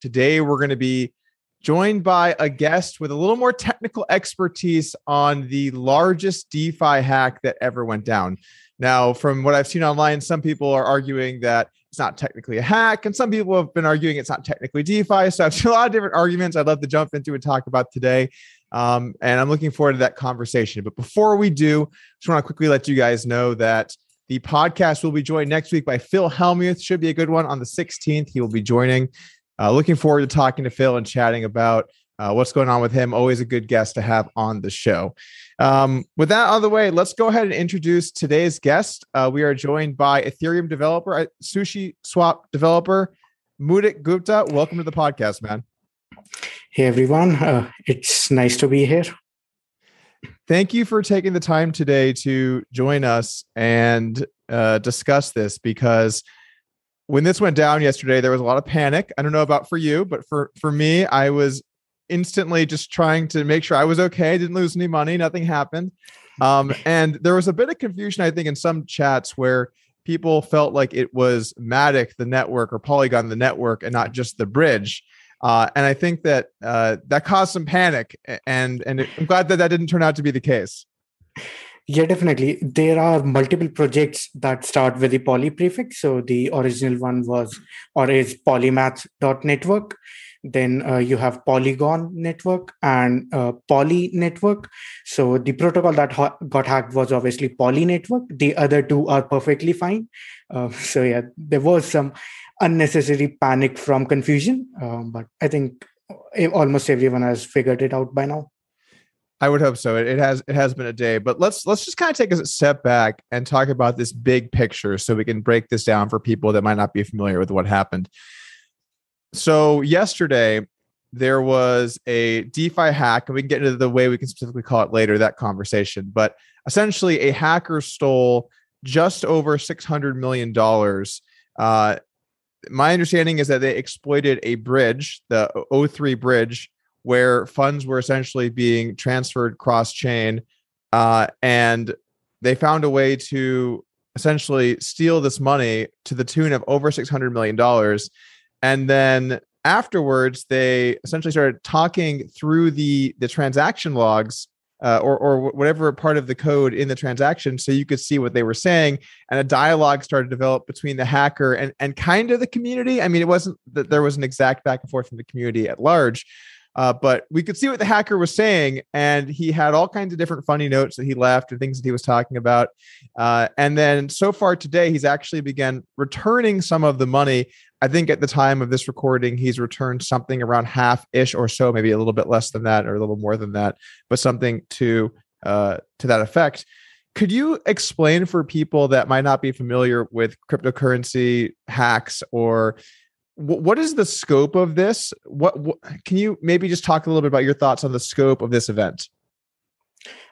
Today, we're going to be joined by a guest with a little more technical expertise on the largest DeFi hack that ever went down. Now, from what I've seen online, some people are arguing that it's not technically a hack, and some people have been arguing it's not technically DeFi. So I've seen a lot of different arguments I'd love to jump into and talk about today. Um, and I'm looking forward to that conversation. But before we do, just want to quickly let you guys know that the podcast will be joined next week by Phil Hellmuth. Should be a good one on the 16th. He will be joining. Uh, looking forward to talking to Phil and chatting about uh, what's going on with him. Always a good guest to have on the show. Um, with that out of the way, let's go ahead and introduce today's guest. Uh, we are joined by Ethereum developer, uh, Sushi Swap developer, Mudit Gupta. Welcome to the podcast, man. Hey, everyone. Uh, it's nice to be here thank you for taking the time today to join us and uh, discuss this because when this went down yesterday, there was a lot of panic. I don't know about for you, but for for me, I was instantly just trying to make sure I was okay, didn't lose any money, nothing happened. Um, and there was a bit of confusion, I think, in some chats where people felt like it was Matic, the network, or Polygon, the network, and not just the bridge. Uh, and I think that uh, that caused some panic, and and I'm glad that that didn't turn out to be the case. Yeah, definitely. There are multiple projects that start with the poly prefix. So the original one was or is polymath.network. Then uh, you have Polygon network and uh, Poly network. So the protocol that ha- got hacked was obviously Poly network. The other two are perfectly fine. Uh, so yeah, there was some unnecessary panic from confusion. Um, but I think almost everyone has figured it out by now. I would hope so. It, it, has it has been a day, but let's let's just kind of take a step back and talk about this big picture so we can break this down for people that might not be familiar with what happened. So yesterday there was a DeFi hack, and we can get into the way we can specifically call it later that conversation. But essentially, a hacker stole just over six hundred million dollars uh, my understanding is that they exploited a bridge, the O3 bridge, where funds were essentially being transferred cross chain. Uh, and they found a way to essentially steal this money to the tune of over $600 million. And then afterwards, they essentially started talking through the, the transaction logs uh, or, or whatever part of the code in the transaction so you could see what they were saying and a dialogue started to develop between the hacker and, and kind of the community i mean it wasn't that there was an exact back and forth from the community at large uh, but we could see what the hacker was saying and he had all kinds of different funny notes that he left and things that he was talking about uh, and then so far today he's actually began returning some of the money I think at the time of this recording, he's returned something around half ish or so, maybe a little bit less than that or a little more than that, but something to uh, to that effect. Could you explain for people that might not be familiar with cryptocurrency hacks or what is the scope of this? What, what, can you maybe just talk a little bit about your thoughts on the scope of this event?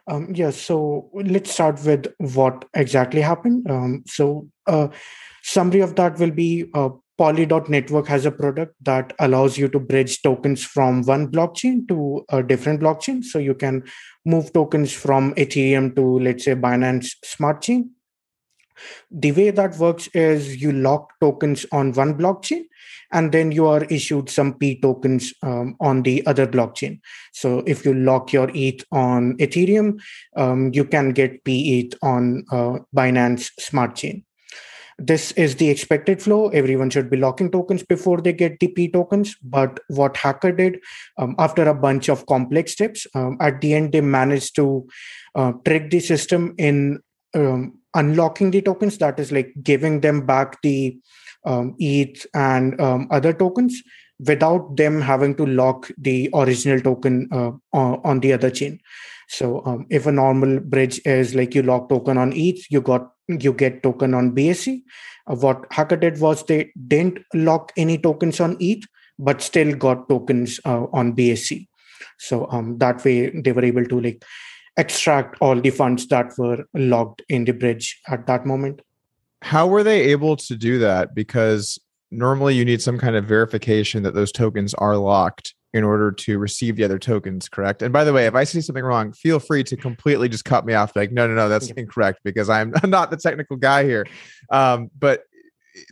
Um, yeah, so let's start with what exactly happened. Um, so, uh, summary of that will be uh, Poly.network has a product that allows you to bridge tokens from one blockchain to a different blockchain. So you can move tokens from Ethereum to, let's say, Binance Smart Chain. The way that works is you lock tokens on one blockchain and then you are issued some P tokens um, on the other blockchain. So if you lock your ETH on Ethereum, um, you can get P ETH on uh, Binance Smart Chain. This is the expected flow. Everyone should be locking tokens before they get the P tokens. But what Hacker did, um, after a bunch of complex steps, um, at the end, they managed to uh, trick the system in um, unlocking the tokens. That is like giving them back the um, ETH and um, other tokens without them having to lock the original token uh, on the other chain. So um, if a normal bridge is like you lock token on ETH, you got you get token on BSC. Uh, what Hacker did was they didn't lock any tokens on ETH, but still got tokens uh, on BSC. So um, that way they were able to like extract all the funds that were locked in the bridge at that moment. How were they able to do that? Because normally you need some kind of verification that those tokens are locked in order to receive the other tokens, correct? And by the way, if I see something wrong, feel free to completely just cut me off. Like, no, no, no, that's incorrect because I'm not the technical guy here. Um, but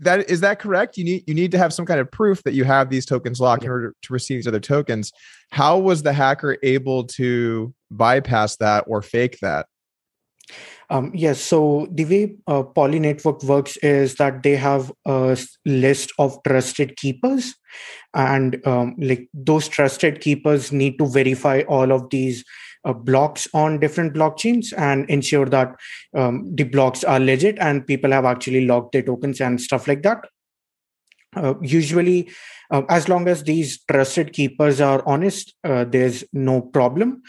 that is that correct? You need you need to have some kind of proof that you have these tokens locked in order to receive these other tokens. How was the hacker able to bypass that or fake that? Um, yes. So the way uh, Poly Network works is that they have a list of trusted keepers, and um, like those trusted keepers need to verify all of these uh, blocks on different blockchains and ensure that um, the blocks are legit and people have actually logged their tokens and stuff like that. Uh, usually, uh, as long as these trusted keepers are honest, uh, there's no problem.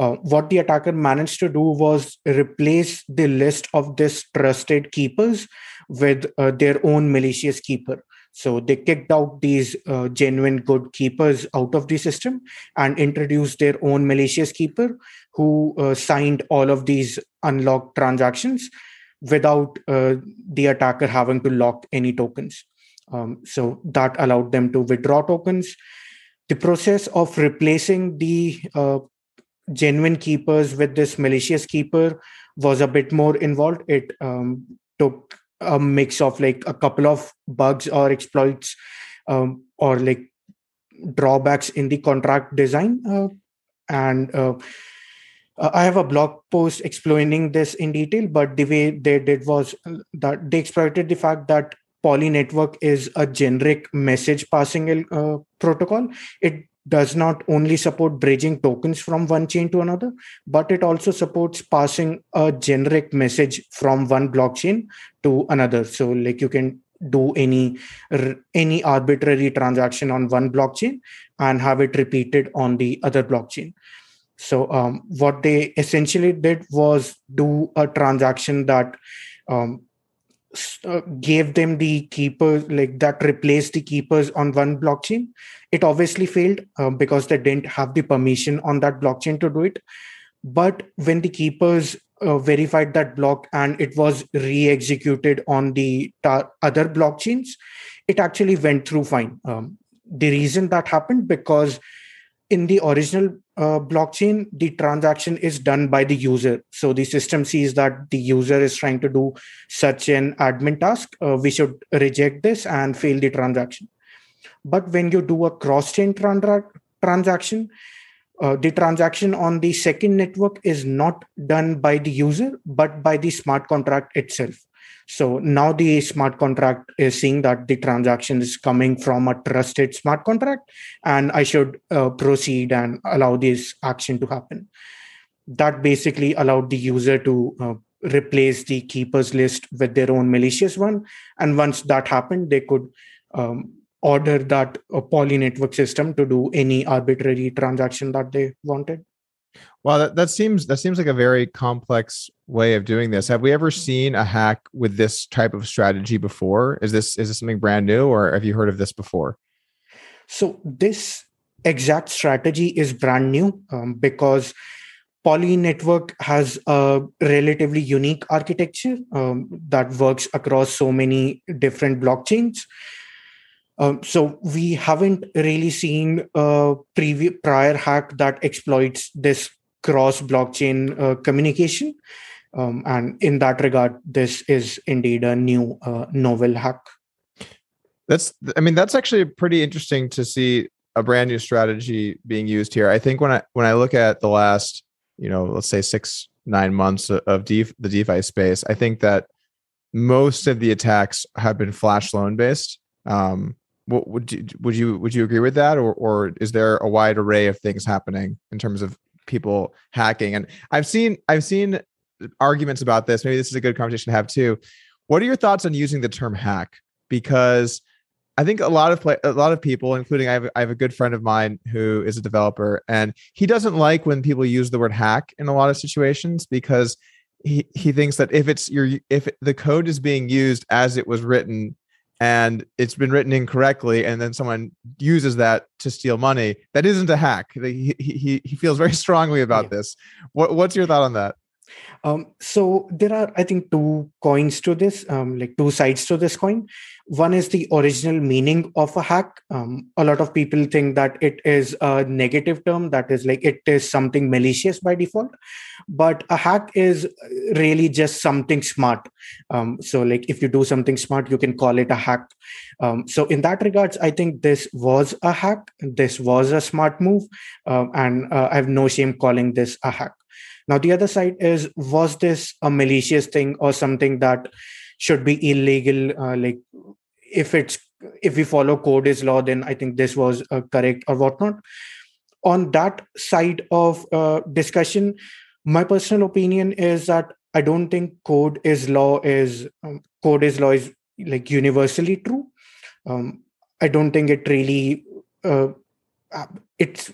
Uh, what the attacker managed to do was replace the list of this trusted keepers with uh, their own malicious keeper. So they kicked out these uh, genuine good keepers out of the system and introduced their own malicious keeper who uh, signed all of these unlocked transactions without uh, the attacker having to lock any tokens. Um, so that allowed them to withdraw tokens. The process of replacing the uh, genuine keepers with this malicious keeper was a bit more involved. It um, took a mix of like a couple of bugs or exploits um, or like drawbacks in the contract design. Uh, and uh, uh, I have a blog post explaining this in detail, but the way they did was that they exploited the fact that Poly Network is a generic message passing uh, protocol. It does not only support bridging tokens from one chain to another, but it also supports passing a generic message from one blockchain to another. So, like you can do any any arbitrary transaction on one blockchain and have it repeated on the other blockchain. So, um, what they essentially did was do a transaction that um, uh, gave them the keepers like that replaced the keepers on one blockchain it obviously failed uh, because they didn't have the permission on that blockchain to do it but when the keepers uh, verified that block and it was re-executed on the ta- other blockchains it actually went through fine um, the reason that happened because in the original uh, blockchain, the transaction is done by the user. So the system sees that the user is trying to do such an admin task. Uh, we should reject this and fail the transaction. But when you do a cross-chain trans- transaction, uh, the transaction on the second network is not done by the user, but by the smart contract itself. So now the smart contract is seeing that the transaction is coming from a trusted smart contract, and I should uh, proceed and allow this action to happen. That basically allowed the user to uh, replace the keepers list with their own malicious one. And once that happened, they could um, order that uh, poly network system to do any arbitrary transaction that they wanted. Well, that, that seems that seems like a very complex way of doing this. Have we ever seen a hack with this type of strategy before? Is this is this something brand new, or have you heard of this before? So this exact strategy is brand new um, because Poly Network has a relatively unique architecture um, that works across so many different blockchains. Um, so we haven't really seen a previous prior hack that exploits this cross blockchain uh, communication. Um, and in that regard, this is indeed a new uh, novel hack. That's, I mean, that's actually pretty interesting to see a brand new strategy being used here. I think when I when I look at the last, you know, let's say six nine months of the DeFi space, I think that most of the attacks have been flash loan based. Um, would you would you would you agree with that, or or is there a wide array of things happening in terms of people hacking? And I've seen I've seen arguments about this. Maybe this is a good conversation to have too. What are your thoughts on using the term hack? Because I think a lot of play, a lot of people, including I have, I have a good friend of mine who is a developer, and he doesn't like when people use the word hack in a lot of situations because he he thinks that if it's your if the code is being used as it was written and it's been written incorrectly and then someone uses that to steal money. That isn't a hack. He he, he feels very strongly about yeah. this. What, what's your thought on that Um, so there are, I think, two coins to this, um, like two sides to this coin. One is the original meaning of a hack. Um, a lot of people think that it is a negative term, that is like it is something malicious by default. But a hack is really just something smart. Um, so, like if you do something smart, you can call it a hack. Um, so, in that regards, I think this was a hack. This was a smart move, um, and uh, I have no shame calling this a hack. Now, the other side is was this a malicious thing or something that should be illegal? Uh, like if it's if we follow code is law, then I think this was uh, correct or whatnot. On that side of uh, discussion, my personal opinion is that I don't think code is law is um, code is law is like universally true. Um, I don't think it really uh, uh it's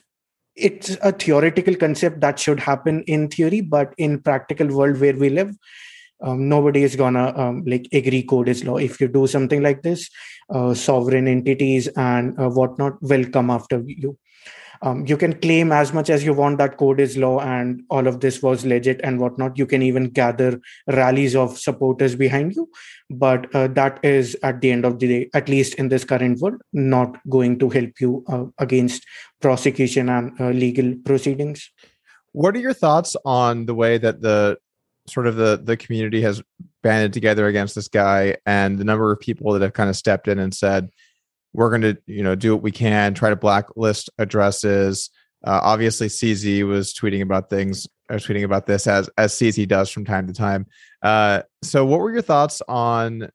it's a theoretical concept that should happen in theory but in practical world where we live um, nobody is gonna um, like agree code is law. If you do something like this uh, sovereign entities and uh, whatnot will come after you um, you can claim as much as you want that code is law and all of this was legit and whatnot. You can even gather rallies of supporters behind you. But uh, that is at the end of the day at least in this current world not going to help you uh, against prosecution and uh, legal proceedings. What are your thoughts on the way that the sort of the the community has banded together against this guy and the number of people that have kind of stepped in and said we're going to you know do what we can try to blacklist addresses. Uh, obviously cz was tweeting about things or tweeting about this as as cz does from time to time. Uh, so what were your thoughts on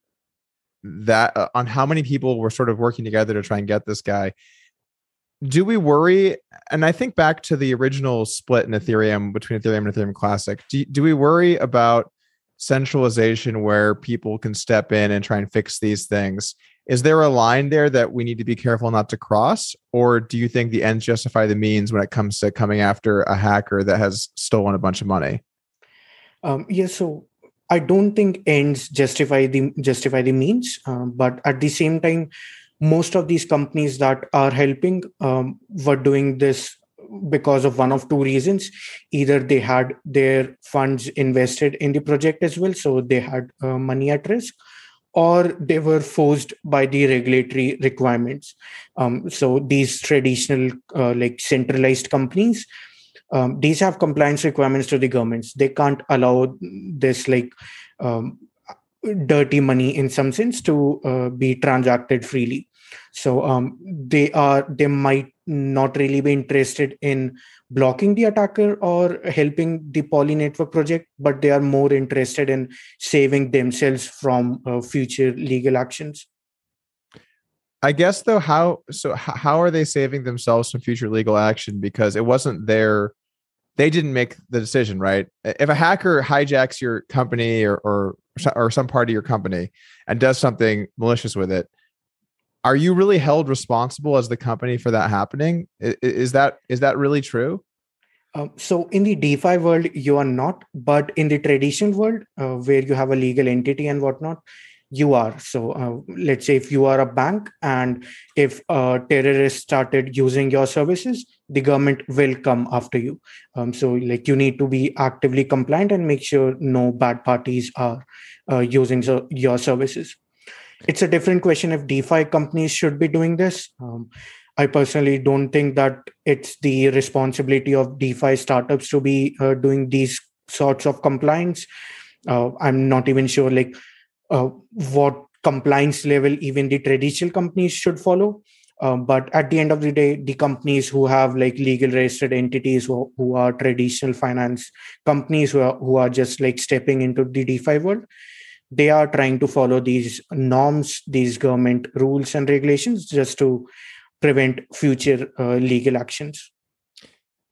that uh, on how many people were sort of working together to try and get this guy? Do we worry and i think back to the original split in ethereum between ethereum and ethereum classic do, do we worry about centralization where people can step in and try and fix these things is there a line there that we need to be careful not to cross? Or do you think the ends justify the means when it comes to coming after a hacker that has stolen a bunch of money? Um, yeah so i don't think ends justify the justify the means um, but at the same time most of these companies that are helping um, were doing this because of one of two reasons. Either they had their funds invested in the project as well so they had uh, money at risk or they were forced by the regulatory requirements. Um, so these traditional uh, like centralized companies um, these have compliance requirements to the governments. They can't allow this like um, dirty money in some sense to uh, be transacted freely. So um, they are they might not really be interested in blocking the attacker or helping the poly network project but they are more interested in saving themselves from uh, future legal actions. I guess though how so how are they saving themselves from future legal action? Because it wasn't their they didn't make the decision right? If a hacker hijacks your company or or, or some part of your company and does something malicious with it are you really held responsible as the company for that happening? Is that is that really true? Um, so in the defi world you are not but in the traditional world uh, where you have a legal entity and whatnot you are. So uh, let's say if you are a bank and if a terrorist started using your services the government will come after you. Um, so like you need to be actively compliant and make sure no bad parties are uh, using so, your services it's a different question if defi companies should be doing this. Um, i personally don't think that it's the responsibility of defi startups to be uh, doing these sorts of compliance. Uh, i'm not even sure like uh, what compliance level even the traditional companies should follow. Um, but at the end of the day the companies who have like legal registered entities who, who are traditional finance companies who are, who are just like stepping into the defi world they are trying to follow these norms these government rules and regulations just to prevent future uh, legal actions.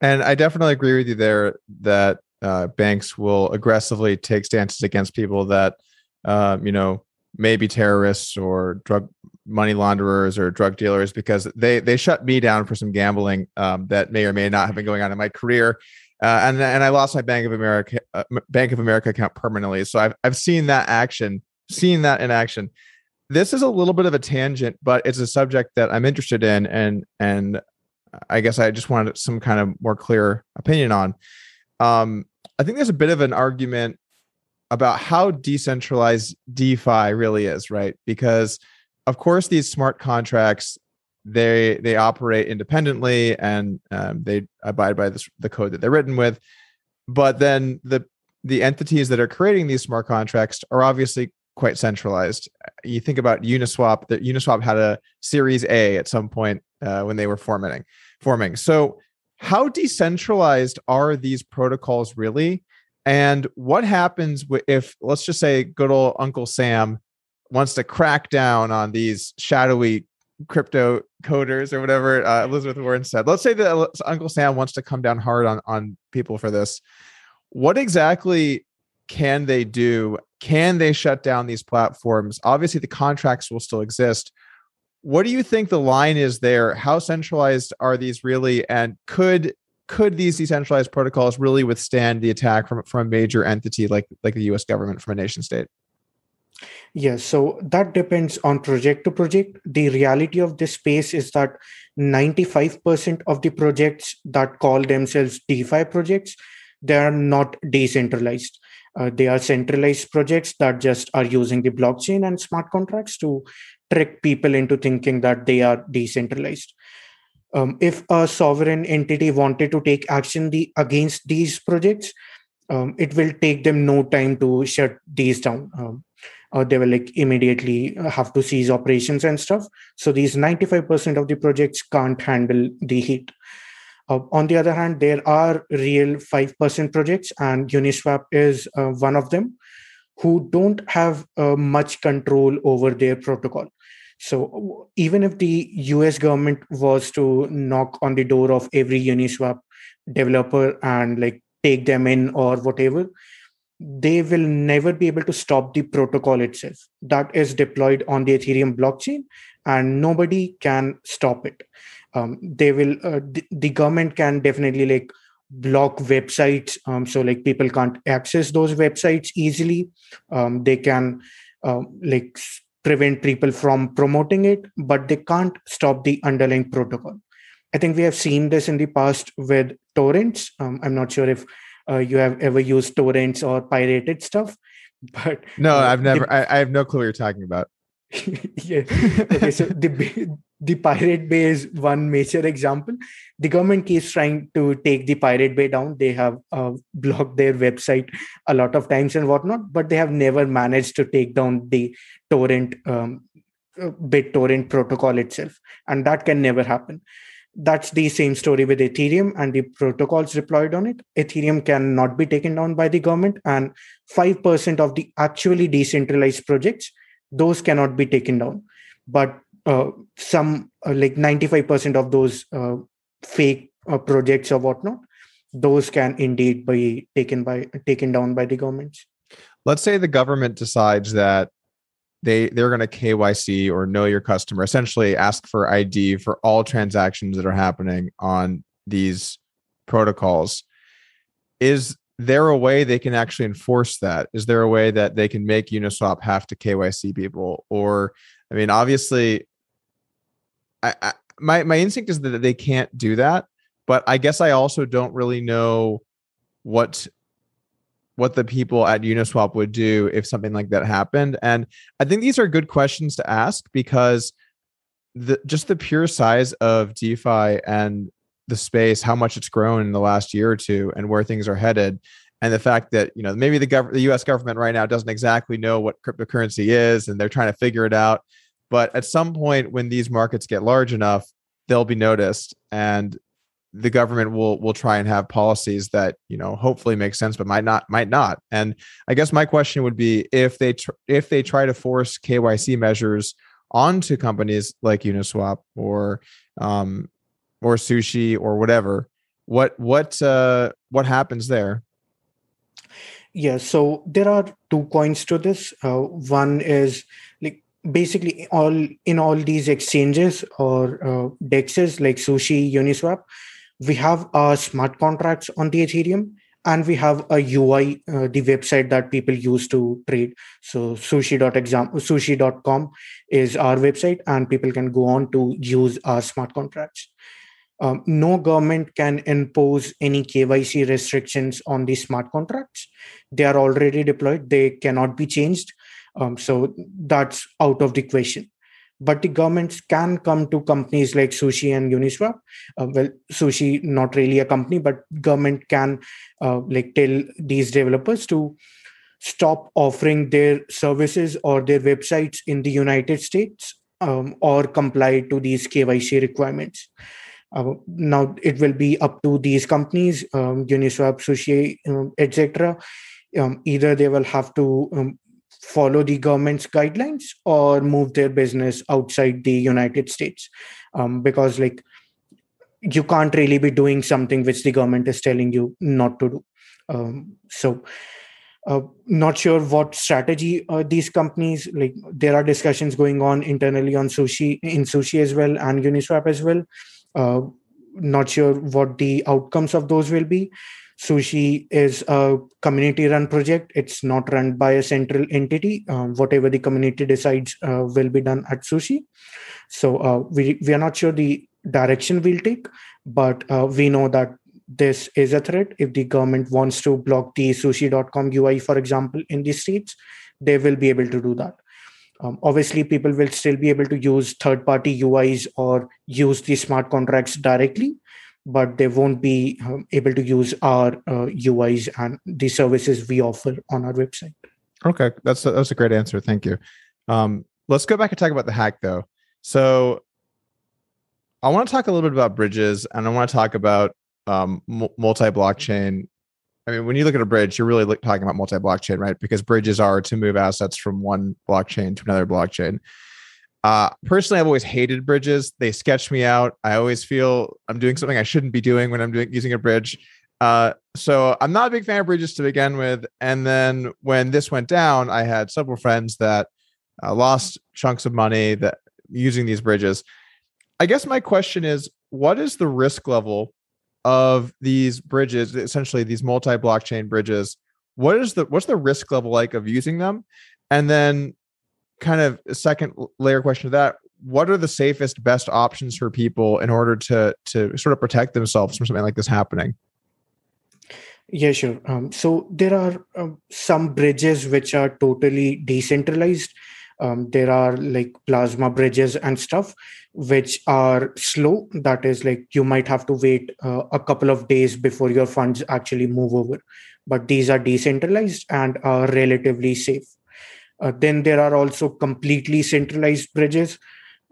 And i definitely agree with you there that uh, banks will aggressively take stances against people that um, you know may be terrorists or drug money launderers or drug dealers because they they shut me down for some gambling um, that may or may not have been going on in my career uh, and and I lost my Bank of America uh, Bank of America account permanently. So I've I've seen that action, seen that in action. This is a little bit of a tangent, but it's a subject that I'm interested in, and and I guess I just wanted some kind of more clear opinion on. Um, I think there's a bit of an argument about how decentralized DeFi really is, right? Because of course these smart contracts they they operate independently and um, they abide by this, the code that they're written with, but then the the entities that are creating these smart contracts are obviously quite centralized. You think about Uniswap. That Uniswap had a Series A at some point uh, when they were forming. Forming. So, how decentralized are these protocols really? And what happens if, let's just say, good old Uncle Sam wants to crack down on these shadowy crypto coders or whatever uh, Elizabeth Warren said? Let's say that Uncle Sam wants to come down hard on on people for this. What exactly can they do? Can they shut down these platforms? Obviously, the contracts will still exist. What do you think the line is there? How centralized are these really? And could could these decentralized protocols really withstand the attack from, from a major entity like like the US government from a nation state? Yes, so that depends on project to project. The reality of this space is that 95% of the projects that call themselves DeFi projects they are not decentralized. Uh, they are centralized projects that just are using the blockchain and smart contracts to trick people into thinking that they are decentralized. Um, if a sovereign entity wanted to take action the, against these projects, um, it will take them no time to shut these down. Um, uh, they will like immediately have to cease operations and stuff. So these 95% of the projects can't handle the heat. Uh, on the other hand, there are real 5% projects, and Uniswap is uh, one of them, who don't have uh, much control over their protocol. So even if the US government was to knock on the door of every Uniswap developer and like take them in or whatever, they will never be able to stop the protocol itself that is deployed on the Ethereum blockchain, and nobody can stop it. Um, they will uh, the, government can definitely like block websites. Um, so like people can't access those websites easily. Um, they can uh, like prevent people from promoting it but they can't stop the underlying protocol. I think we have seen this in the past with torrents. Um, i'm not sure if uh, you have ever used torrents or pirated stuff but no uh, i've never the, I, I have no clue what you're talking about yeah. Okay. So the the Pirate Bay is one major example. The government keeps trying to take the Pirate Bay down. They have uh, blocked their website a lot of times and whatnot, but they have never managed to take down the torrent um, uh, BitTorrent protocol itself, and that can never happen. That's the same story with Ethereum and the protocols deployed on it. Ethereum cannot be taken down by the government, and 5% of the actually decentralized projects those cannot be taken down but uh, some uh, like 95% of those uh, fake uh, projects or whatnot those can indeed be taken by taken down by the governments let's say the government decides that they they're going to KYC or know your customer essentially ask for ID for all transactions that are happening on these protocols is there a way they can actually enforce that? Is there a way that they can make Uniswap have to KYC people? Or, I mean, obviously, I, I, my my instinct is that they can't do that, but I guess I also don't really know what what the people at Uniswap would do if something like that happened. And I think these are good questions to ask because the just the pure size of DeFi and the space, how much it's grown in the last year or two, and where things are headed, and the fact that you know maybe the gov- the U.S. government right now doesn't exactly know what cryptocurrency is, and they're trying to figure it out. But at some point, when these markets get large enough, they'll be noticed, and the government will will try and have policies that you know hopefully make sense, but might not might not. And I guess my question would be if they tr- if they try to force KYC measures onto companies like Uniswap or um, or sushi or whatever what what uh what happens there yeah so there are two coins to this uh, one is like basically all in all these exchanges or uh, dexes like sushi uniswap we have our smart contracts on the ethereum and we have a ui uh, the website that people use to trade so sushi.exam sushi.com is our website and people can go on to use our smart contracts um, no government can impose any KYC restrictions on these smart contracts. They are already deployed, they cannot be changed. Um, so that's out of the question. But the governments can come to companies like Sushi and Uniswap. Uh, well, Sushi not really a company, but government can uh, like tell these developers to stop offering their services or their websites in the United States um, or comply to these KYC requirements. Uh, now it will be up to these companies, um, Uniswap, Sushi, um, etc. Um, either they will have to um, follow the government's guidelines or move their business outside the United States, um, because like you can't really be doing something which the government is telling you not to do. Um, so. Uh, not sure what strategy uh, these companies like there are discussions going on internally on sushi in sushi as well and uniswap as well uh, not sure what the outcomes of those will be. Sushi is a community run project. It's not run by a central entity. Um, whatever the community decides uh, will be done at Sushi. So uh, we, we are not sure the direction we'll take, but uh, we know that this is a threat. If the government wants to block the sushi.com UI, for example, in the states, they will be able to do that. Um, obviously, people will still be able to use third party UIs or use the smart contracts directly, but they won't be um, able to use our uh, UIs and the services we offer on our website. Okay, that's a, that's a great answer. Thank you. Um, let's go back and talk about the hack, though. So, I want to talk a little bit about bridges, and I want to talk about um, multi blockchain I mean, when you look at a bridge, you're really talking about multi blockchain, right? Because bridges are to move assets from one blockchain to another blockchain. Uh, personally, I've always hated bridges. They sketch me out. I always feel I'm doing something I shouldn't be doing when I'm doing using a bridge. Uh, so I'm not a big fan of bridges to begin with. And then when this went down, I had several friends that uh, lost chunks of money that using these bridges. I guess my question is, what is the risk level of these bridges, essentially these multi-blockchain bridges, what is the what's the risk level like of using them? And then kind of second layer question to that, what are the safest best options for people in order to to sort of protect themselves from something like this happening? Yeah, sure. Um, so there are um, some bridges which are totally decentralized. Um, there are like plasma bridges and stuff which are slow that is like you might have to wait uh, a couple of days before your funds actually move over but these are decentralized and are relatively safe uh, then there are also completely centralized bridges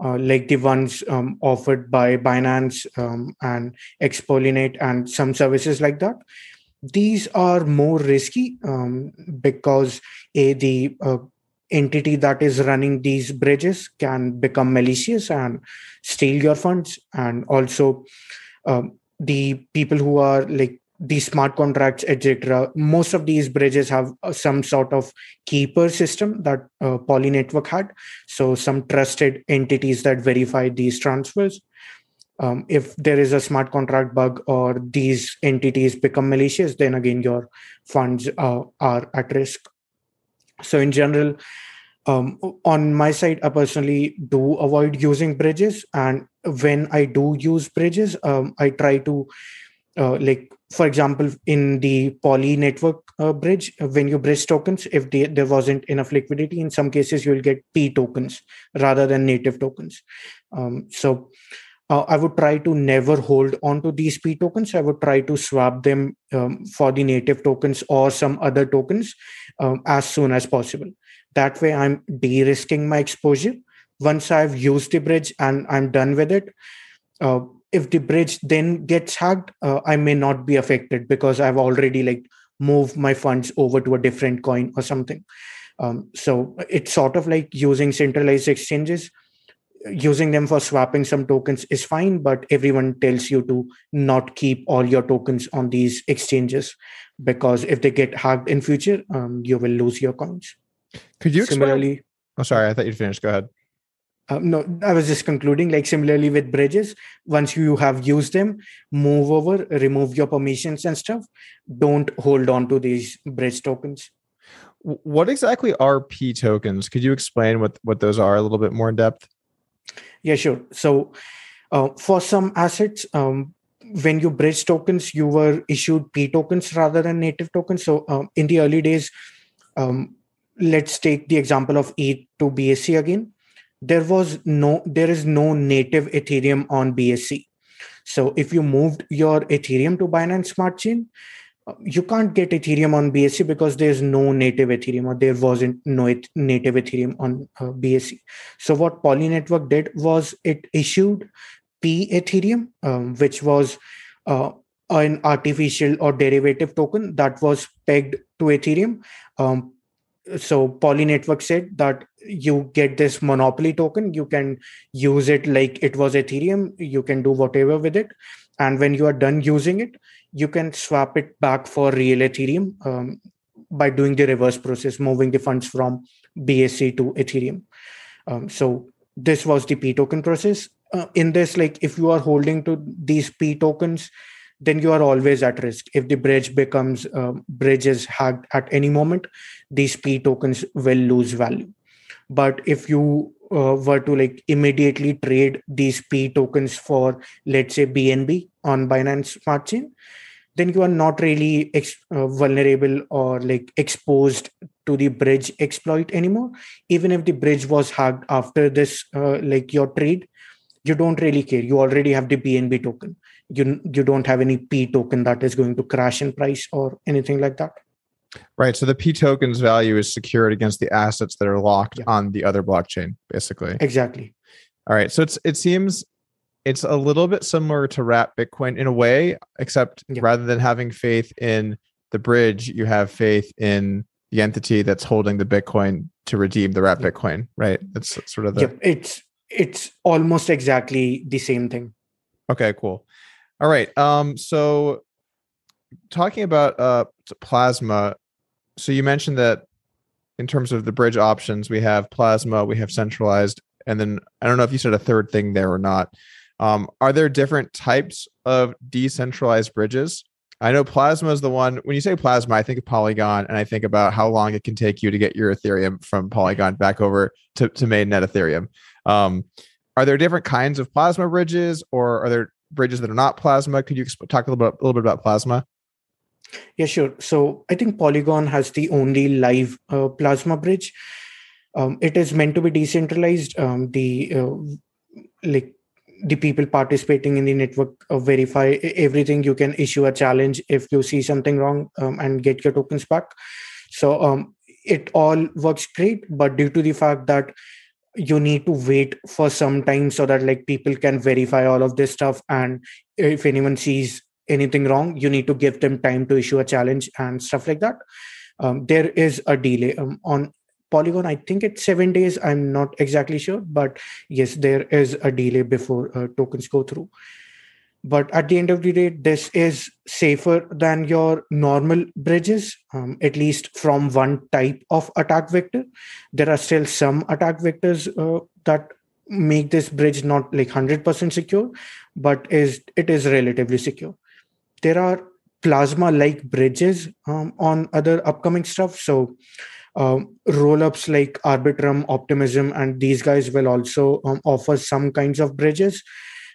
uh, like the ones um, offered by binance um, and xPollinate and some services like that. These are more risky um, because a the uh, entity that is running these bridges can become malicious and steal your funds. And also um, the people who are like these smart contracts etc most of these bridges have uh, some sort of keeper system that uh, poly network had. So some trusted entities that verify these transfers. Um, if there is a smart contract bug or these entities become malicious then again your funds uh, are at risk. So in general um, on my side i personally do avoid using bridges. And when i do use bridges um, i try to like for example in the poly network uh, bridge when you bridge tokens if they, there wasn't enough liquidity in some cases you'll get p tokens rather than native tokens um, so uh, I would try to never hold on to these P tokens. I would try to swap them um, for the native tokens or some other tokens um, as soon as possible. That way, I'm de risking my exposure. Once I've used the bridge and I'm done with it, uh, if the bridge then gets hacked, uh, I may not be affected because I've already like moved my funds over to a different coin or something. Um, so it's sort of like using centralized exchanges using them for swapping some tokens is fine, but everyone tells you to not keep all your tokens on these exchanges because if they get hacked in future, um, you will lose your coins. Could you similarly? Explain? Oh, sorry, I thought you'd finished. Go ahead. Um, no, I was just concluding. Like similarly with bridges, once you have used them, move over, remove your permissions and stuff. Don't hold on to these bridge tokens. What exactly are P tokens? Could you explain what what those are a little bit more in depth? Yeah, sure. So Uh, for some assets, um, when you bridge tokens, you were issued P tokens rather than native tokens. So um, in the early days, um, let's take the example of ETH to BSC again. There was no, there is no native Ethereum on BSC. So if you moved your Ethereum to Binance Smart Chain, uh, you can't get Ethereum on BSC because there's no native Ethereum or there wasn't no native Ethereum on uh, BSC. So what Poly Network did was it issued P Ethereum, um, which was uh, an artificial or derivative token that was pegged to Ethereum. Um, so Poly Network said that you get this monopoly token, you can use it like it was Ethereum, you can do whatever with it. And when you are done using it, you can swap it back for real Ethereum um, by doing the reverse process, moving the funds from BSC to Ethereum. Um, so this was the P token process uh, in this like if you are holding to these p tokens then you are always at risk if the bridge becomes uh, bridge hacked at any moment these p tokens will lose value but if you uh, were to like immediately trade these p tokens for let's say bnb on binance smart chain then you are not really ex- uh, vulnerable or like exposed to the bridge exploit anymore. Even if the bridge was hacked after this uh, like your trade you don't really care. You already have the bnb token. You you don't have any p token that is going to crash in price or anything like that right so the p token's value is secured against the assets that are locked yeah. on the other blockchain basically exactly all right so it's it seems it's a little bit similar to wrap bitcoin in a way except yeah. rather than having faith in the bridge you have faith in the entity that's holding the bitcoin to redeem the wrap yeah. bitcoin right that's sort of the yep. it's it's almost exactly the same thing. Okay, cool. All right. Um, so talking about uh plasma, so you mentioned that in terms of the bridge options, we have plasma, we have centralized, and then I don't know if you said a third thing there or not. Um, are there different types of decentralized bridges? I know Plasma is the one. When you say Plasma, I think of Polygon, and I think about how long it can take you to get your Ethereum from Polygon back over to, to mainnet Ethereum. Um, are there different kinds of plasma bridges, or are there bridges that are not plasma? Could you talk a little bit, a little bit about plasma? Yeah, sure. So I think Polygon has the only live uh, plasma bridge. Um, it is meant to be decentralized. Um, the uh, like the people participating in the network uh, verify everything. You can issue a challenge if you see something wrong um, and get your tokens back. So um, it all works great, but due to the fact that you need to wait for some time so that like people can verify all of this stuff and if anyone sees anything wrong you need to give them time to issue a challenge and stuff like that. Um, there is a delay. Um, on polygon i think it's seven days i'm not exactly sure but yes there is a delay before uh, tokens go through. But at the end of the day this is safer than your normal bridges um, at least from one type of attack vector. There are still some attack vectors uh, that make this bridge not like 100% secure but is it is relatively secure there are plasma like bridges um, on other upcoming stuff. So um, roll-ups like arbitrum optimism and these guys will also um, offer some kinds of bridges.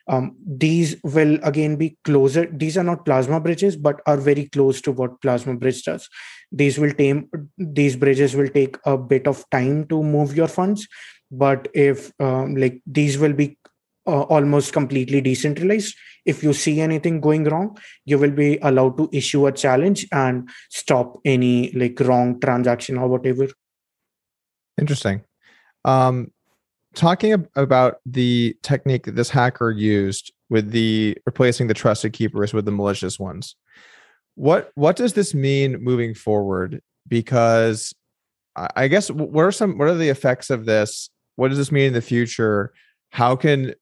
Um, these will again be closer. These are not plasma bridges but are very close to what plasma bridge does. These will tame these bridges will take a bit of time to move your funds. But if um, like these will be uh, almost completely decentralized. If you see anything going wrong you will be allowed to issue a challenge and stop any like wrong transaction or whatever. Interesting. Um talking about the technique that this hacker used with the replacing the trusted keepers with the malicious ones what what does this mean moving forward? Because i guess what are some what are the effects of this? What does this mean in the future? How can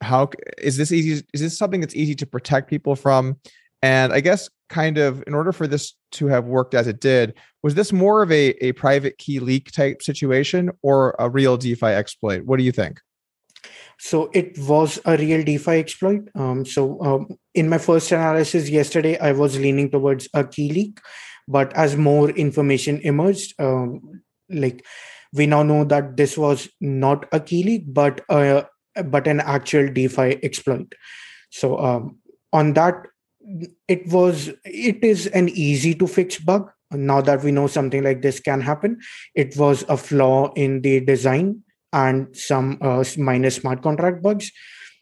how is this easy is this something that's easy to protect people from? And i guess kind of in order for this to have worked as it did was this more of a, a private key leak type situation or a real defi exploit? What do you think? So it was a real defi exploit. Um, so um, in my first analysis yesterday i was leaning towards a key leak. But as more information emerged um, like we now know that this was not a key leak but a but an actual DeFi exploit. So um, on that, it was it is an easy to fix bug. Now that we know something like this can happen, it was a flaw in the design and some uh, minor smart contract bugs.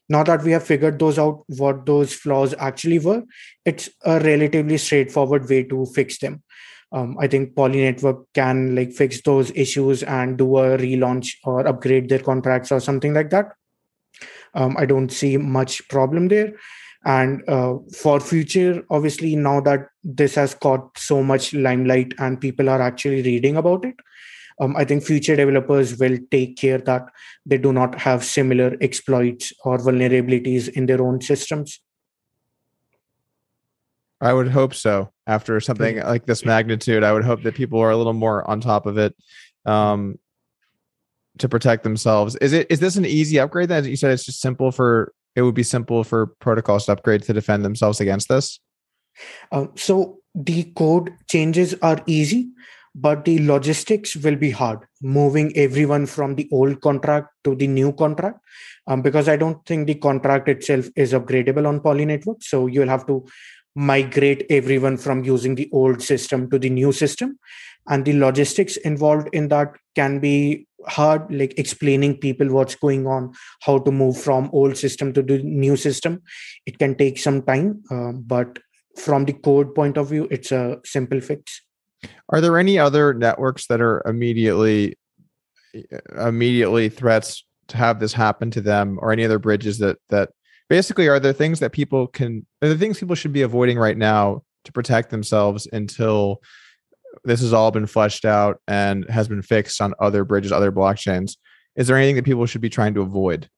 Now that we have figured those out, what those flaws actually were, it's a relatively straightforward way to fix them. Um, I think Poly Network can like fix those issues and do a relaunch or upgrade their contracts or something like that. Um, I don't see much problem there. And uh, for future, obviously, now that this has caught so much limelight and people are actually reading about it, um, I think future developers will take care that they do not have similar exploits or vulnerabilities in their own systems. I would hope so. After something like this magnitude, I would hope that people are a little more on top of it um, to protect themselves. Is it is this an easy upgrade? That you said it's just simple for it would be simple for protocols to upgrade to defend themselves against this. Um, so the code changes are easy but the logistics will be hard moving everyone from the old contract to the new contract um, because i don't think the contract itself is upgradable on poly network so you'll have to migrate everyone from using the old system to the new system. And the logistics involved in that can be hard like explaining people what's going on how to move from old system to the new system. It can take some time uh, but from the code point of view it's a simple fix. Are there any other networks that are immediately immediately threats to have this happen to them or any other bridges that that basically are there things that people can are there things people should be avoiding right now to protect themselves until this has all been fleshed out and has been fixed on other bridges other blockchains? Is there anything that people should be trying to avoid?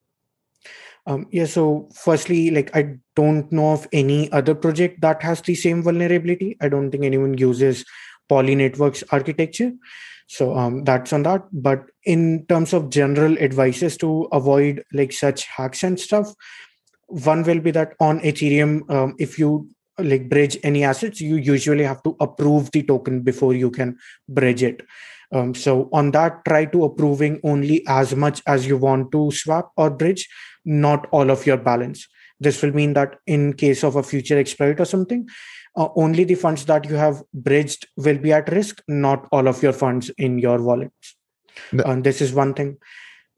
Um, yeah, so firstly, like I don't know of any other project that has the same vulnerability. I don't think anyone uses poly networks architecture. So um, that's on that. But in terms of general advices to avoid like such hacks and stuff one will be that on ethereum um, if you like bridge any assets you usually have to approve the token before you can bridge it um, so on that try to approving only as much as you want to swap or bridge not all of your balance this will mean that in case of a future exploit or something uh, only the funds that you have bridged will be at risk, not all of your funds in your wallets. No. Uh, this is one thing.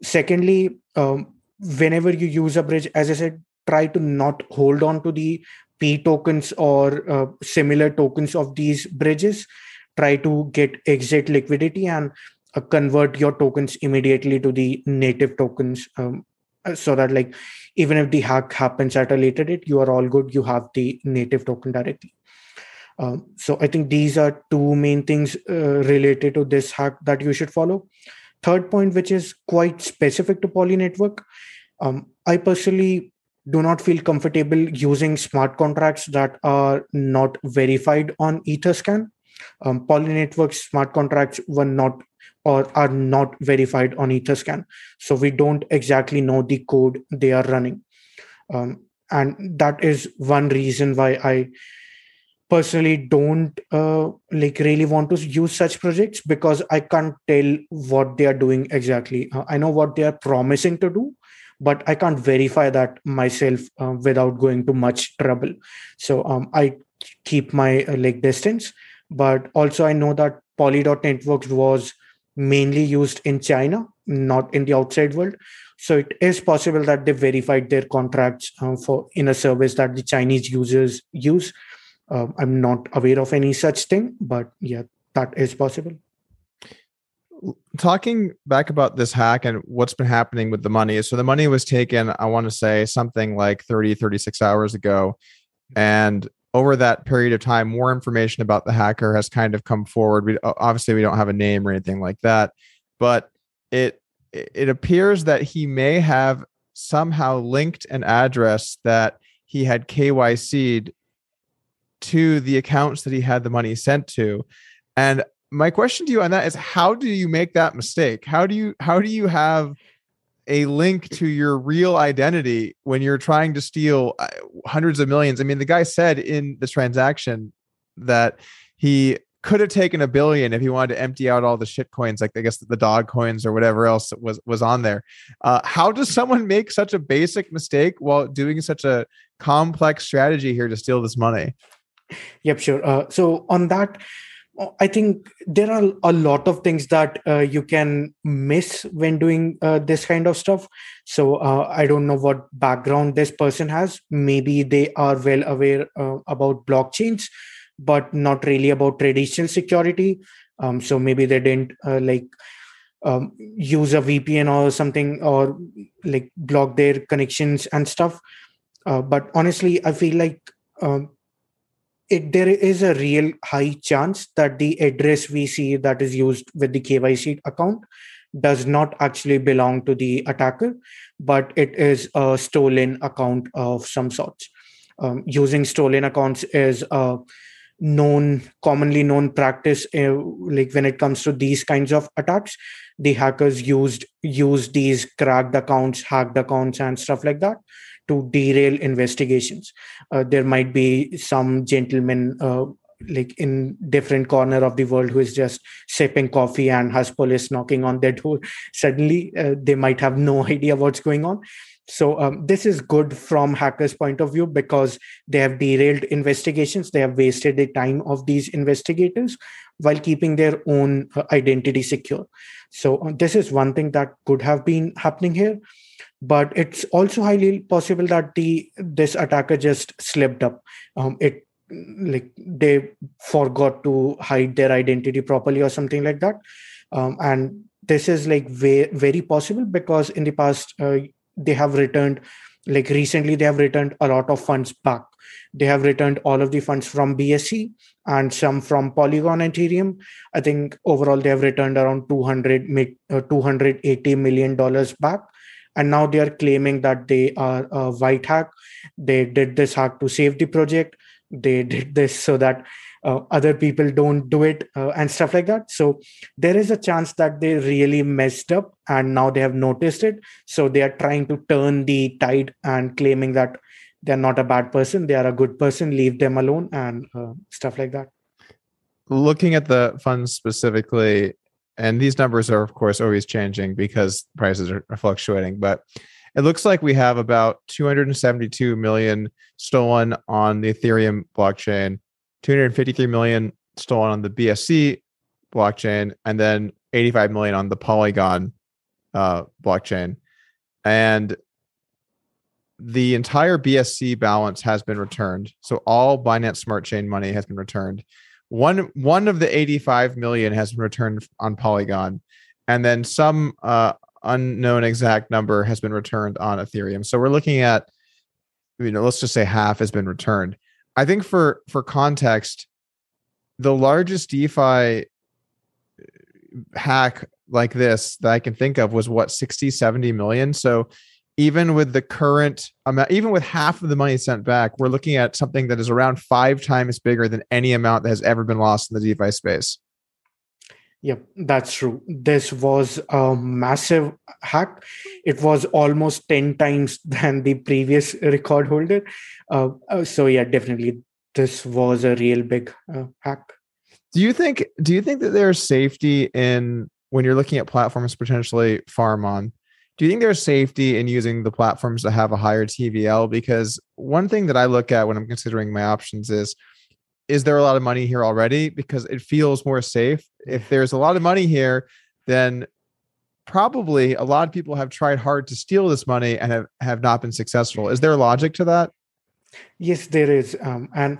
Secondly, um, whenever you use a bridge, as I said, try to not hold on to the P tokens or uh, similar tokens of these bridges. Try to get exit liquidity and uh, convert your tokens immediately to the native tokens um, uh, so that like even if the hack happens at a later date you are all good you have the native token directly um, so I think these are two main things uh, related to this hack that you should follow. Third point, which is quite specific to Poly Network, um, I personally do not feel comfortable using smart contracts that are not verified on Etherscan. Um, Poly Network's smart contracts were not or are not verified on Etherscan, so we don't exactly know the code they are running, um, and that is one reason why I personally don't uh, like really want to use such projects because i can't tell what they are doing exactly. Uh, i know what they are promising to do but i can't verify that myself uh, without going to much trouble. So um, i keep my uh, like distance but also i know that polydot networks was mainly used in china not in the outside world. So it is possible that they verified their contracts uh, for in a service that the chinese users use. Uh, i'm not aware of any such thing but yeah that is possible talking back about this hack and what's been happening with the money so the money was taken i want to say something like 30 36 hours ago and over that period of time more information about the hacker has kind of come forward we obviously we don't have a name or anything like that but it it appears that he may have somehow linked an address that he had KYC'd to the accounts that he had the money sent to. And my question to you on that is how do you make that mistake? How do you how do you have a link to your real identity when you're trying to steal uh, hundreds of millions? I mean, the guy said in the transaction that he could have taken a billion if he wanted to empty out all the shit coins, like I guess the dog coins or whatever else was was on there. Uh, how does someone make such a basic mistake while doing such a complex strategy here to steal this money? Yep, sure. Uh, so on that, I think there are a lot of things that uh, you can miss when doing uh, this kind of stuff. So uh, I don't know what background this person has. Maybe they are well aware uh, about blockchains, but not really about traditional security. Um, so maybe they didn't uh, like um, use a VPN or something, or like block their connections and stuff. Uh, but honestly, I feel like um, it, there is a real high chance that the address we see that is used with the KYC account does not actually belong to the attacker, but it is a stolen account of some sorts. Um, using stolen accounts is a known, commonly known practice. Uh, like when it comes to these kinds of attacks, the hackers used use these cracked accounts, hacked accounts, and stuff like that to derail investigations. Uh, there might be some gentleman uh, like in different corner of the world who is just sipping coffee and has police knocking on their door. Suddenly uh, they might have no idea what's going on. So um, this is good from hackers point of view because they have derailed investigations. They have wasted the time of these investigators while keeping their own uh, identity secure. So uh, this is one thing that could have been happening here but it's also highly possible that the this attacker just slipped up. Um, it like they forgot to hide their identity properly or something like that. Um, and this is like very, very possible because in the past uh, they have returned like recently they have returned a lot of funds back. They have returned all of the funds from bsc and some from polygon and ethereum. I think overall they have returned around 200 uh, 280 million dollars back and now they are claiming that they are a white hat. They did this hack to save the project. They did this so that uh, other people don't do it uh, and stuff like that. So there is a chance that they really messed up and now they have noticed it. So they are trying to turn the tide and claiming that they're not a bad person. They are a good person. Leave them alone and uh, stuff like that. Looking at the funds specifically and these numbers are of course always changing because prices are, fluctuating but it looks like we have about 272 million stolen on the ethereum blockchain 253 million stolen on the bsc blockchain and then 85 million on the polygon uh, blockchain. And the entire bsc balance has been returned. So all binance smart chain money has been returned one one of the 85 million has been returned on Polygon, and then some uh, unknown exact number has been returned on Ethereum. So we're looking at, you know, let's just say half has been returned. I think for for context, the largest DeFi uh, hack like this that I can think of was what 60, 70 million. So even with the current amount, even with half of the money sent back, we're looking at something that is around five times bigger than any amount that has ever been lost in the DeFi space. Yep, that's true. This was a massive hack. It was almost 10 times than the previous record holder. Uh, uh, so yeah, definitely this was a real big uh, hack. Do you think do you think that there's safety in when you're looking at platforms potentially farm on? Do you think there's safety in using the platforms that have a higher TVL? Because one thing that I look at when I'm considering my options is is there a lot of money here already? Because it feels more safe. If there's a lot of money here, then probably a lot of people have tried hard to steal this money and have, have not been successful. Is there logic to that? Yes, there is. Um, and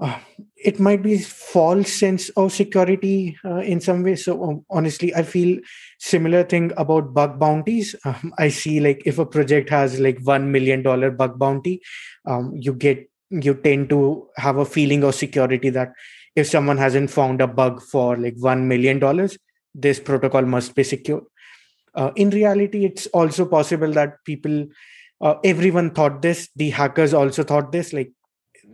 uh, it might be false sense of security uh, in some way. So um, honestly i feel similar thing about bug bounties. Um, i see like if a project has like 1 million dollar bug bounty um, you get you tend to have a feeling of security that if someone hasn't found a bug for like 1 million dollars this protocol must be secure. Uh, in reality it's also possible that people uh, everyone thought this. The hackers also thought this. Like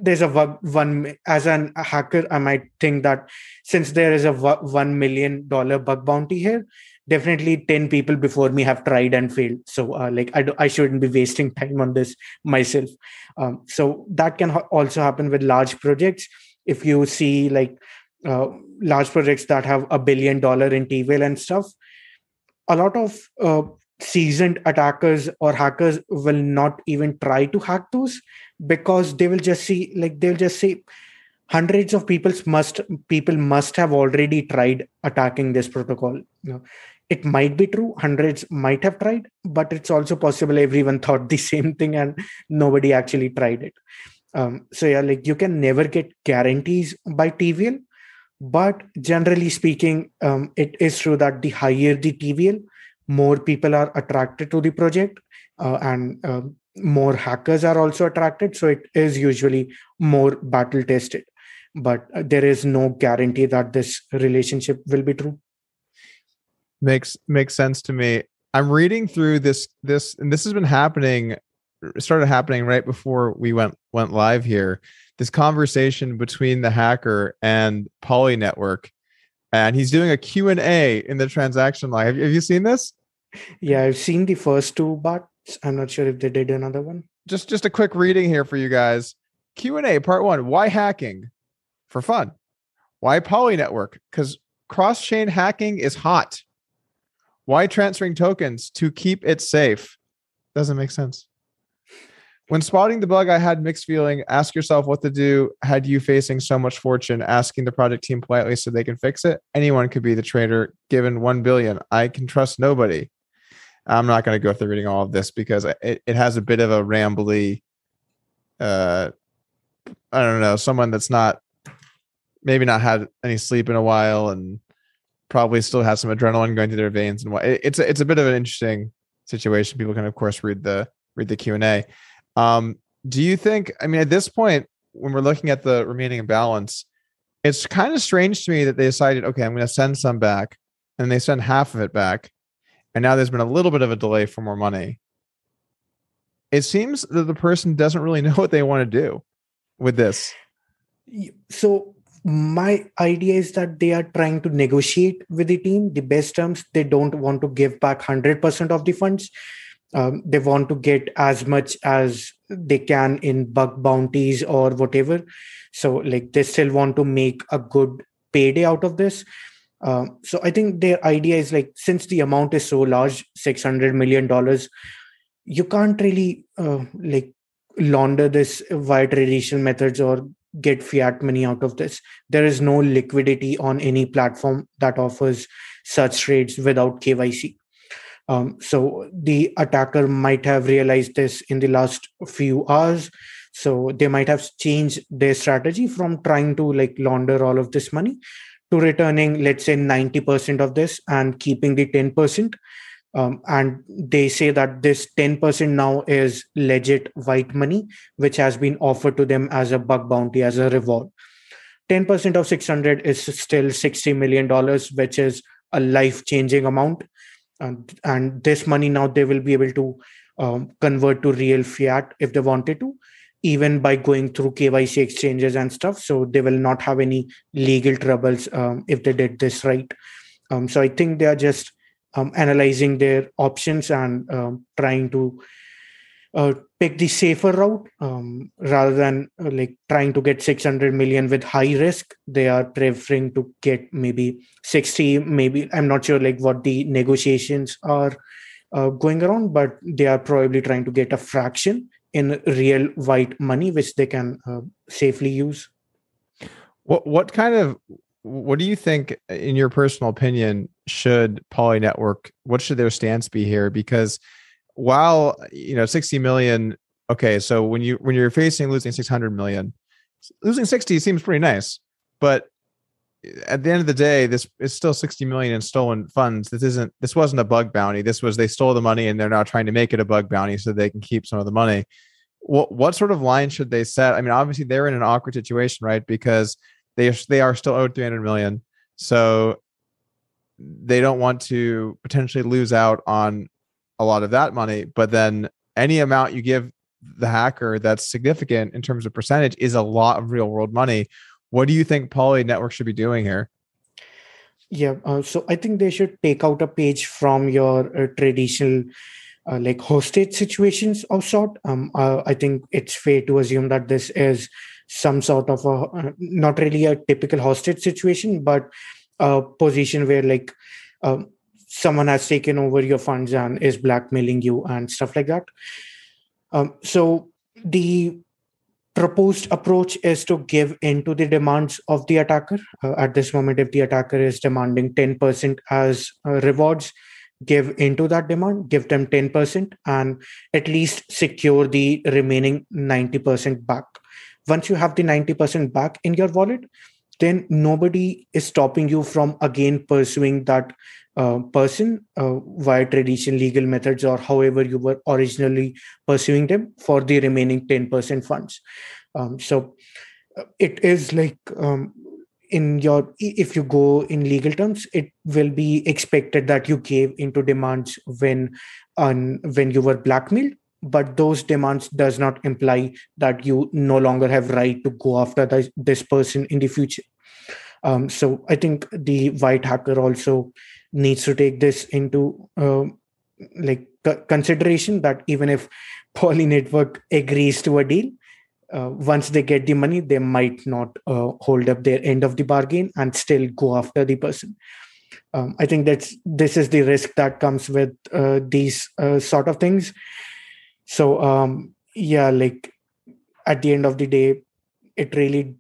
there's a one as an hacker i might think that since there is a one million dollar bug bounty here definitely 10 people before me have tried and failed. So uh, like I, do, I shouldn't be wasting time on this myself. Um, so that can ha- also happen with large projects. If you see like uh, large projects that have a billion dollar in TVL and stuff, a lot of uh, seasoned attackers or hackers will not even try to hack those because they will just see like they'll just say hundreds of people must people must have already tried attacking this protocol. It might be true hundreds might have tried but it's also possible everyone thought the same thing and nobody actually tried it. Um, so yeah like you can never get guarantees by tvl but generally speaking um, it is true that the higher the tvl more people are attracted to the project uh, and uh, more hackers are also attracted so it is usually more battle tested. But uh, there is no guarantee that this relationship will be true. Makes makes sense to me. I'm reading through this this and this has been happening started happening right before we went went live here this conversation between the hacker and poly network and he's doing a q&a in the transaction line. Have you, have you seen this? Yeah i've seen the first two but i'm not sure if they did another one. Just just a quick reading here for you guys. Q&a part one why hacking? For fun. Why poly network? Because cross-chain hacking is hot. Why transferring tokens to keep it safe? Doesn't make sense when spotting the bug, I had mixed feeling. Ask yourself what to do had you facing so much fortune. Asking the project team politely so they can fix it. Anyone could be the trader given one billion. I can trust nobody. I'm not going to go through reading all of this because it, it has a bit of a rambly, uh, I don't know, someone that's not maybe not had any sleep in a while and probably still has some adrenaline going through their veins and what it, it's a, it's a bit of an interesting situation. People can of course read the read the Q and A. Um, do you think? I mean, at this point, when we're looking at the remaining balance, it's kind of strange to me that they decided, okay, I'm going to send some back, and they send half of it back, and now there's been a little bit of a delay for more money. It seems that the person doesn't really know what they want to do with this. So my idea is that they are trying to negotiate with the team the best terms. They don't want to give back 100% of the funds um, they want to get as much as they can in bug bounties or whatever. So like they still want to make a good payday out of this. Uh, so i think their idea is like since the amount is so large 600 million dollars you can't really uh, like launder this via traditional methods or get fiat money out of this. There is no liquidity on any platform that offers such trades without kyc um, so the attacker might have realized this in the last few hours. So they might have changed their strategy from trying to like launder all of this money to returning, let's say, 90% of this and keeping the 10%. Um, and they say that this 10% now is legit white money, which has been offered to them as a bug bounty, as a reward. 10% of 600 is still $60 million, which is a life changing amount and, and this money now they will be able to um, convert to real fiat if they wanted to even by going through kyc exchanges and stuff. So they will not have any legal troubles um, if they did this right. Um, so i think they are just um, analyzing their options and um, trying to uh, pick the safer route um, rather than uh, like trying to get 600 million with high risk. They are preferring to get maybe 60 maybe i'm not sure like what the negotiations are uh, going around but they are probably trying to get a fraction in real white money which they can uh, safely use. What what kind of what do you think in your personal opinion should poly network what should their stance be here? Because while you know 60 million okay so when you when you're facing losing 600 million losing 60 seems pretty nice but eh, at the end of the day this is still 60 million in stolen funds. This isn't this wasn't a bug bounty. This was they stole the money and they're now trying to make it a bug bounty so they can keep some of the money. What what sort of line should they set? I mean obviously they're in an awkward situation right because they they are still owed 300 million so they don't want to potentially lose out on a lot of that money, but then any amount you give the hacker that's significant in terms of percentage is a lot of real world money. What do you think Poly Network should be doing here? Yeah, uh, so I think they should take out a page from your uh, traditional uh, like hostage situations of sort. Um, uh, I think it's fair to assume that this is some sort of a uh, not really a typical hostage situation, but a position where like um, someone has taken over your funds and is blackmailing you and stuff like that. Um, so the proposed approach is to give into the demands of the attacker. Uh, at this moment, if the attacker is demanding 10% as uh, rewards, give into that demand, give them 10%, and at least secure the remaining 90% back. Once you have the 90% back in your wallet, then nobody is stopping you from again pursuing that uh, person uh, via traditional legal methods or however you were originally pursuing them for the remaining 10% funds. Um, so uh, it is like um, in your if you go in legal terms it will be expected that you gave into demands when on when you were blackmailed but those demands does not imply that you no longer have right to go after the, this person in the future um, so i think the white hacker also needs to take this into uh, like consideration that even if poly network agrees to a deal uh, once they get the money they might not uh, hold up their end of the bargain and still go after the person. Um, i think that's this is the risk that comes with uh, these uh, sort of things. So um, yeah like at the end of the day it really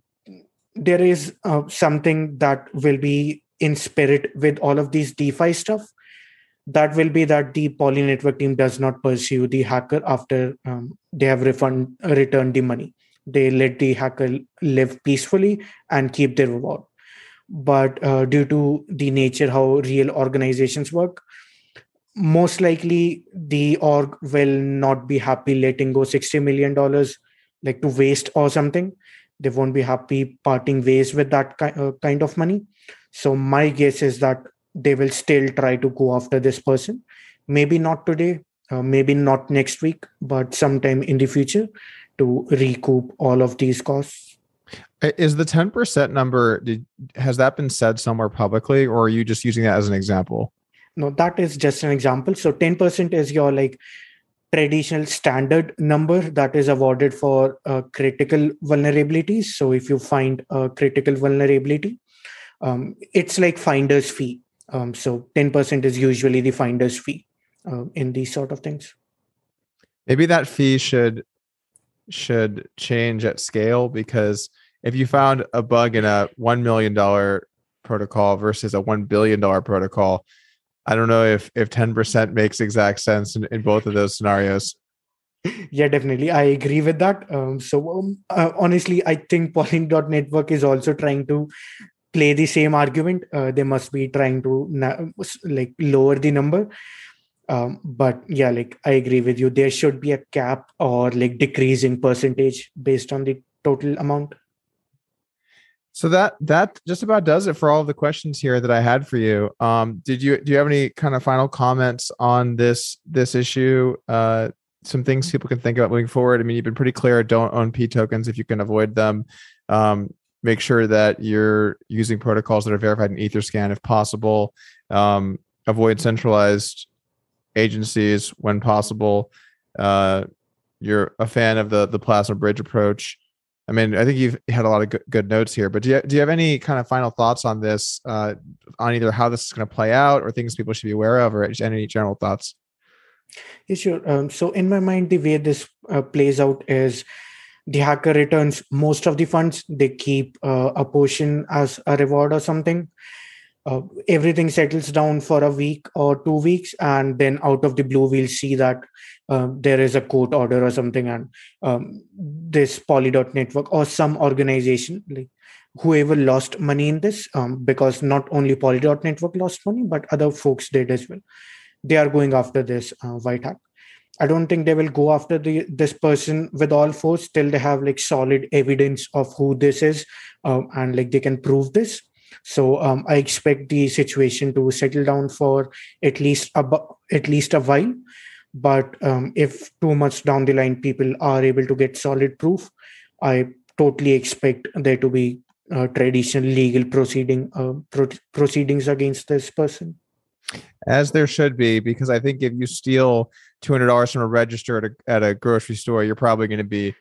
there is uh, something that will be in spirit with all of these DeFi stuff, that will be that the Poly network team does not pursue the hacker after um, they have refund returned the money. They let the hacker live peacefully and keep their reward. But uh, due to the nature how real organizations work, most likely the org will not be happy letting go 60 million dollars like to waste or something they won't be happy parting ways with that uh, kind of money so my guess is that they will still try to go after this person. Maybe not today, uh, maybe not next week, but sometime in the future to recoup all of these costs. Is the 10% number, did, has that been said somewhere publicly or are you just using that as an example? No, that is just an example. So 10% is your like traditional standard number that is awarded for uh, critical vulnerabilities. So if you find a critical vulnerability, um, it's like finder's fee. Um, so 10% is usually the finder's fee uh, in these sort of things. Maybe that fee should should change at scale because if you found a bug in a $1 million protocol versus a $1 billion protocol, I don't know if, if 10% makes exact sense in, in both of those scenarios. Yeah, definitely. I agree with that. Um, so, um, uh, honestly, I think Poly.network is also trying to play the same argument. Uh, they must be trying to na- like lower the number. Um, but yeah like i agree with you. There should be a cap or like decreasing percentage based on the total amount. So that that just about does it for all the questions here that i had for you. Um did you do you have any kind of final comments on this this issue? Uh some things people can think about moving forward. I mean you've been pretty clear. Don't own p tokens if you can avoid them. Um make sure that you're using protocols that are verified in etherscan if possible. Um, avoid centralized agencies when possible. Uh, you're a fan of the the plasma bridge approach. I mean i think you've had a lot of good, good notes here but do you, do you have any kind of final thoughts on this uh, on either how this is going to play out or things people should be aware of or any general thoughts? Yeah, sure. Um, so in my mind, the way this uh, plays out is the hacker returns most of the funds. They keep uh, a portion as a reward or something. Uh, everything settles down for a week or two weeks and then out of the blue we'll see that uh, there is a court order or something and um, this polydot network or some organization like whoever lost money in this um, because not only polydot network lost money but other folks did as well. They are going after this uh, white hack I don't think they will go after the this person with all force till they have like solid evidence of who this is, um, and like they can prove this. So um, I expect the situation to settle down for at least a at least a while. But um, if too much down the line people are able to get solid proof, I totally expect there to be uh, traditional legal proceeding uh, pro- proceedings against this person. As there should be, because I think if you steal two hundred dollars from a register at a, at a grocery store, you're probably going to be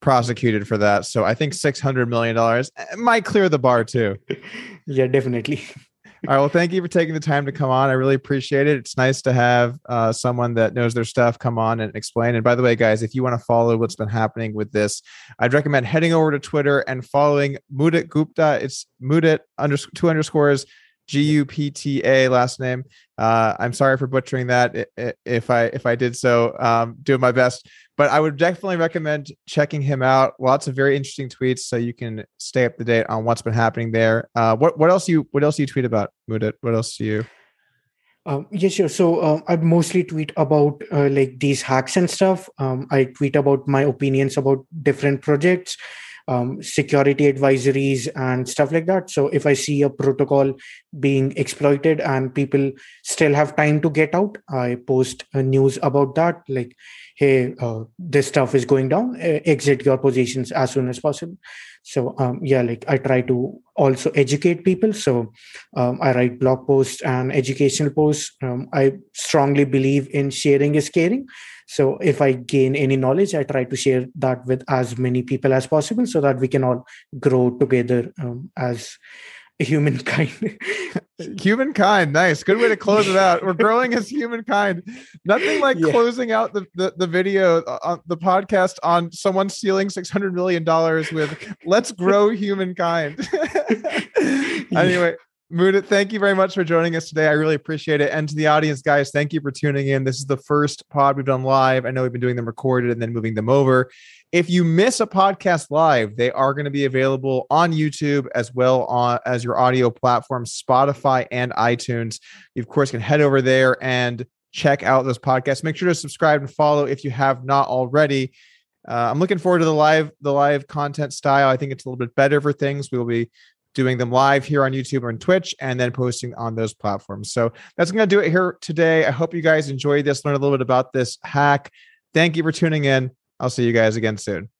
prosecuted for that. So I think six hundred million dollars might clear the bar too. yeah, definitely. All right. Well, thank you for taking the time to come on. I really appreciate it. It's nice to have uh, someone that knows their stuff come on and explain. And by the way, guys, if you want to follow what's been happening with this, I'd recommend heading over to Twitter and following Mudit Gupta. It's Mudit under two underscores G U P T A last name. Uh, I'm sorry for butchering that. If I if I did so, um, doing my best. But I would definitely recommend checking him out. Lots of very interesting tweets, so you can stay up to date on what's been happening there. Uh, what what else you what else you tweet about, Mudit? What else do you? Um, yes, sure. So uh, I mostly tweet about uh, like these hacks and stuff. Um, I tweet about my opinions about different projects um, security advisories and stuff like that. So if I see a protocol being exploited and people still have time to get out, I post news about that. Like, hey, uh, this stuff is going down. Uh, exit your positions as soon as possible. So um, yeah, like I try to also educate people. So um, I write blog posts and educational posts. Um, I strongly believe in sharing is caring. So if I gain any knowledge, I try to share that with as many people as possible so that we can all grow together um, as humankind. humankind, nice. Good way to close it out. We're growing as humankind. Nothing like yeah. closing out the, the, the video on uh, the podcast on someone stealing $600 million with let's grow humankind. anyway, Mudit, thank you very much for joining us today. I really appreciate it. And to the audience, guys, thank you for tuning in. This is the first pod we've done live. I know we've been doing them recorded and then moving them over. If you miss a podcast live, they are going to be available on YouTube as well on, as your audio platforms, Spotify and iTunes. You, of course, can head over there and check out those podcasts. Make sure to subscribe and follow if you have not already. Uh, I'm looking forward to the live the live content style. I think it's a little bit better for things. We will be doing them live here on YouTube or and Twitch, and then posting on those platforms. So that's going to do it here today. I hope you guys enjoyed this, learn a little bit about this hack. Thank you for tuning in. I'll see you guys again soon.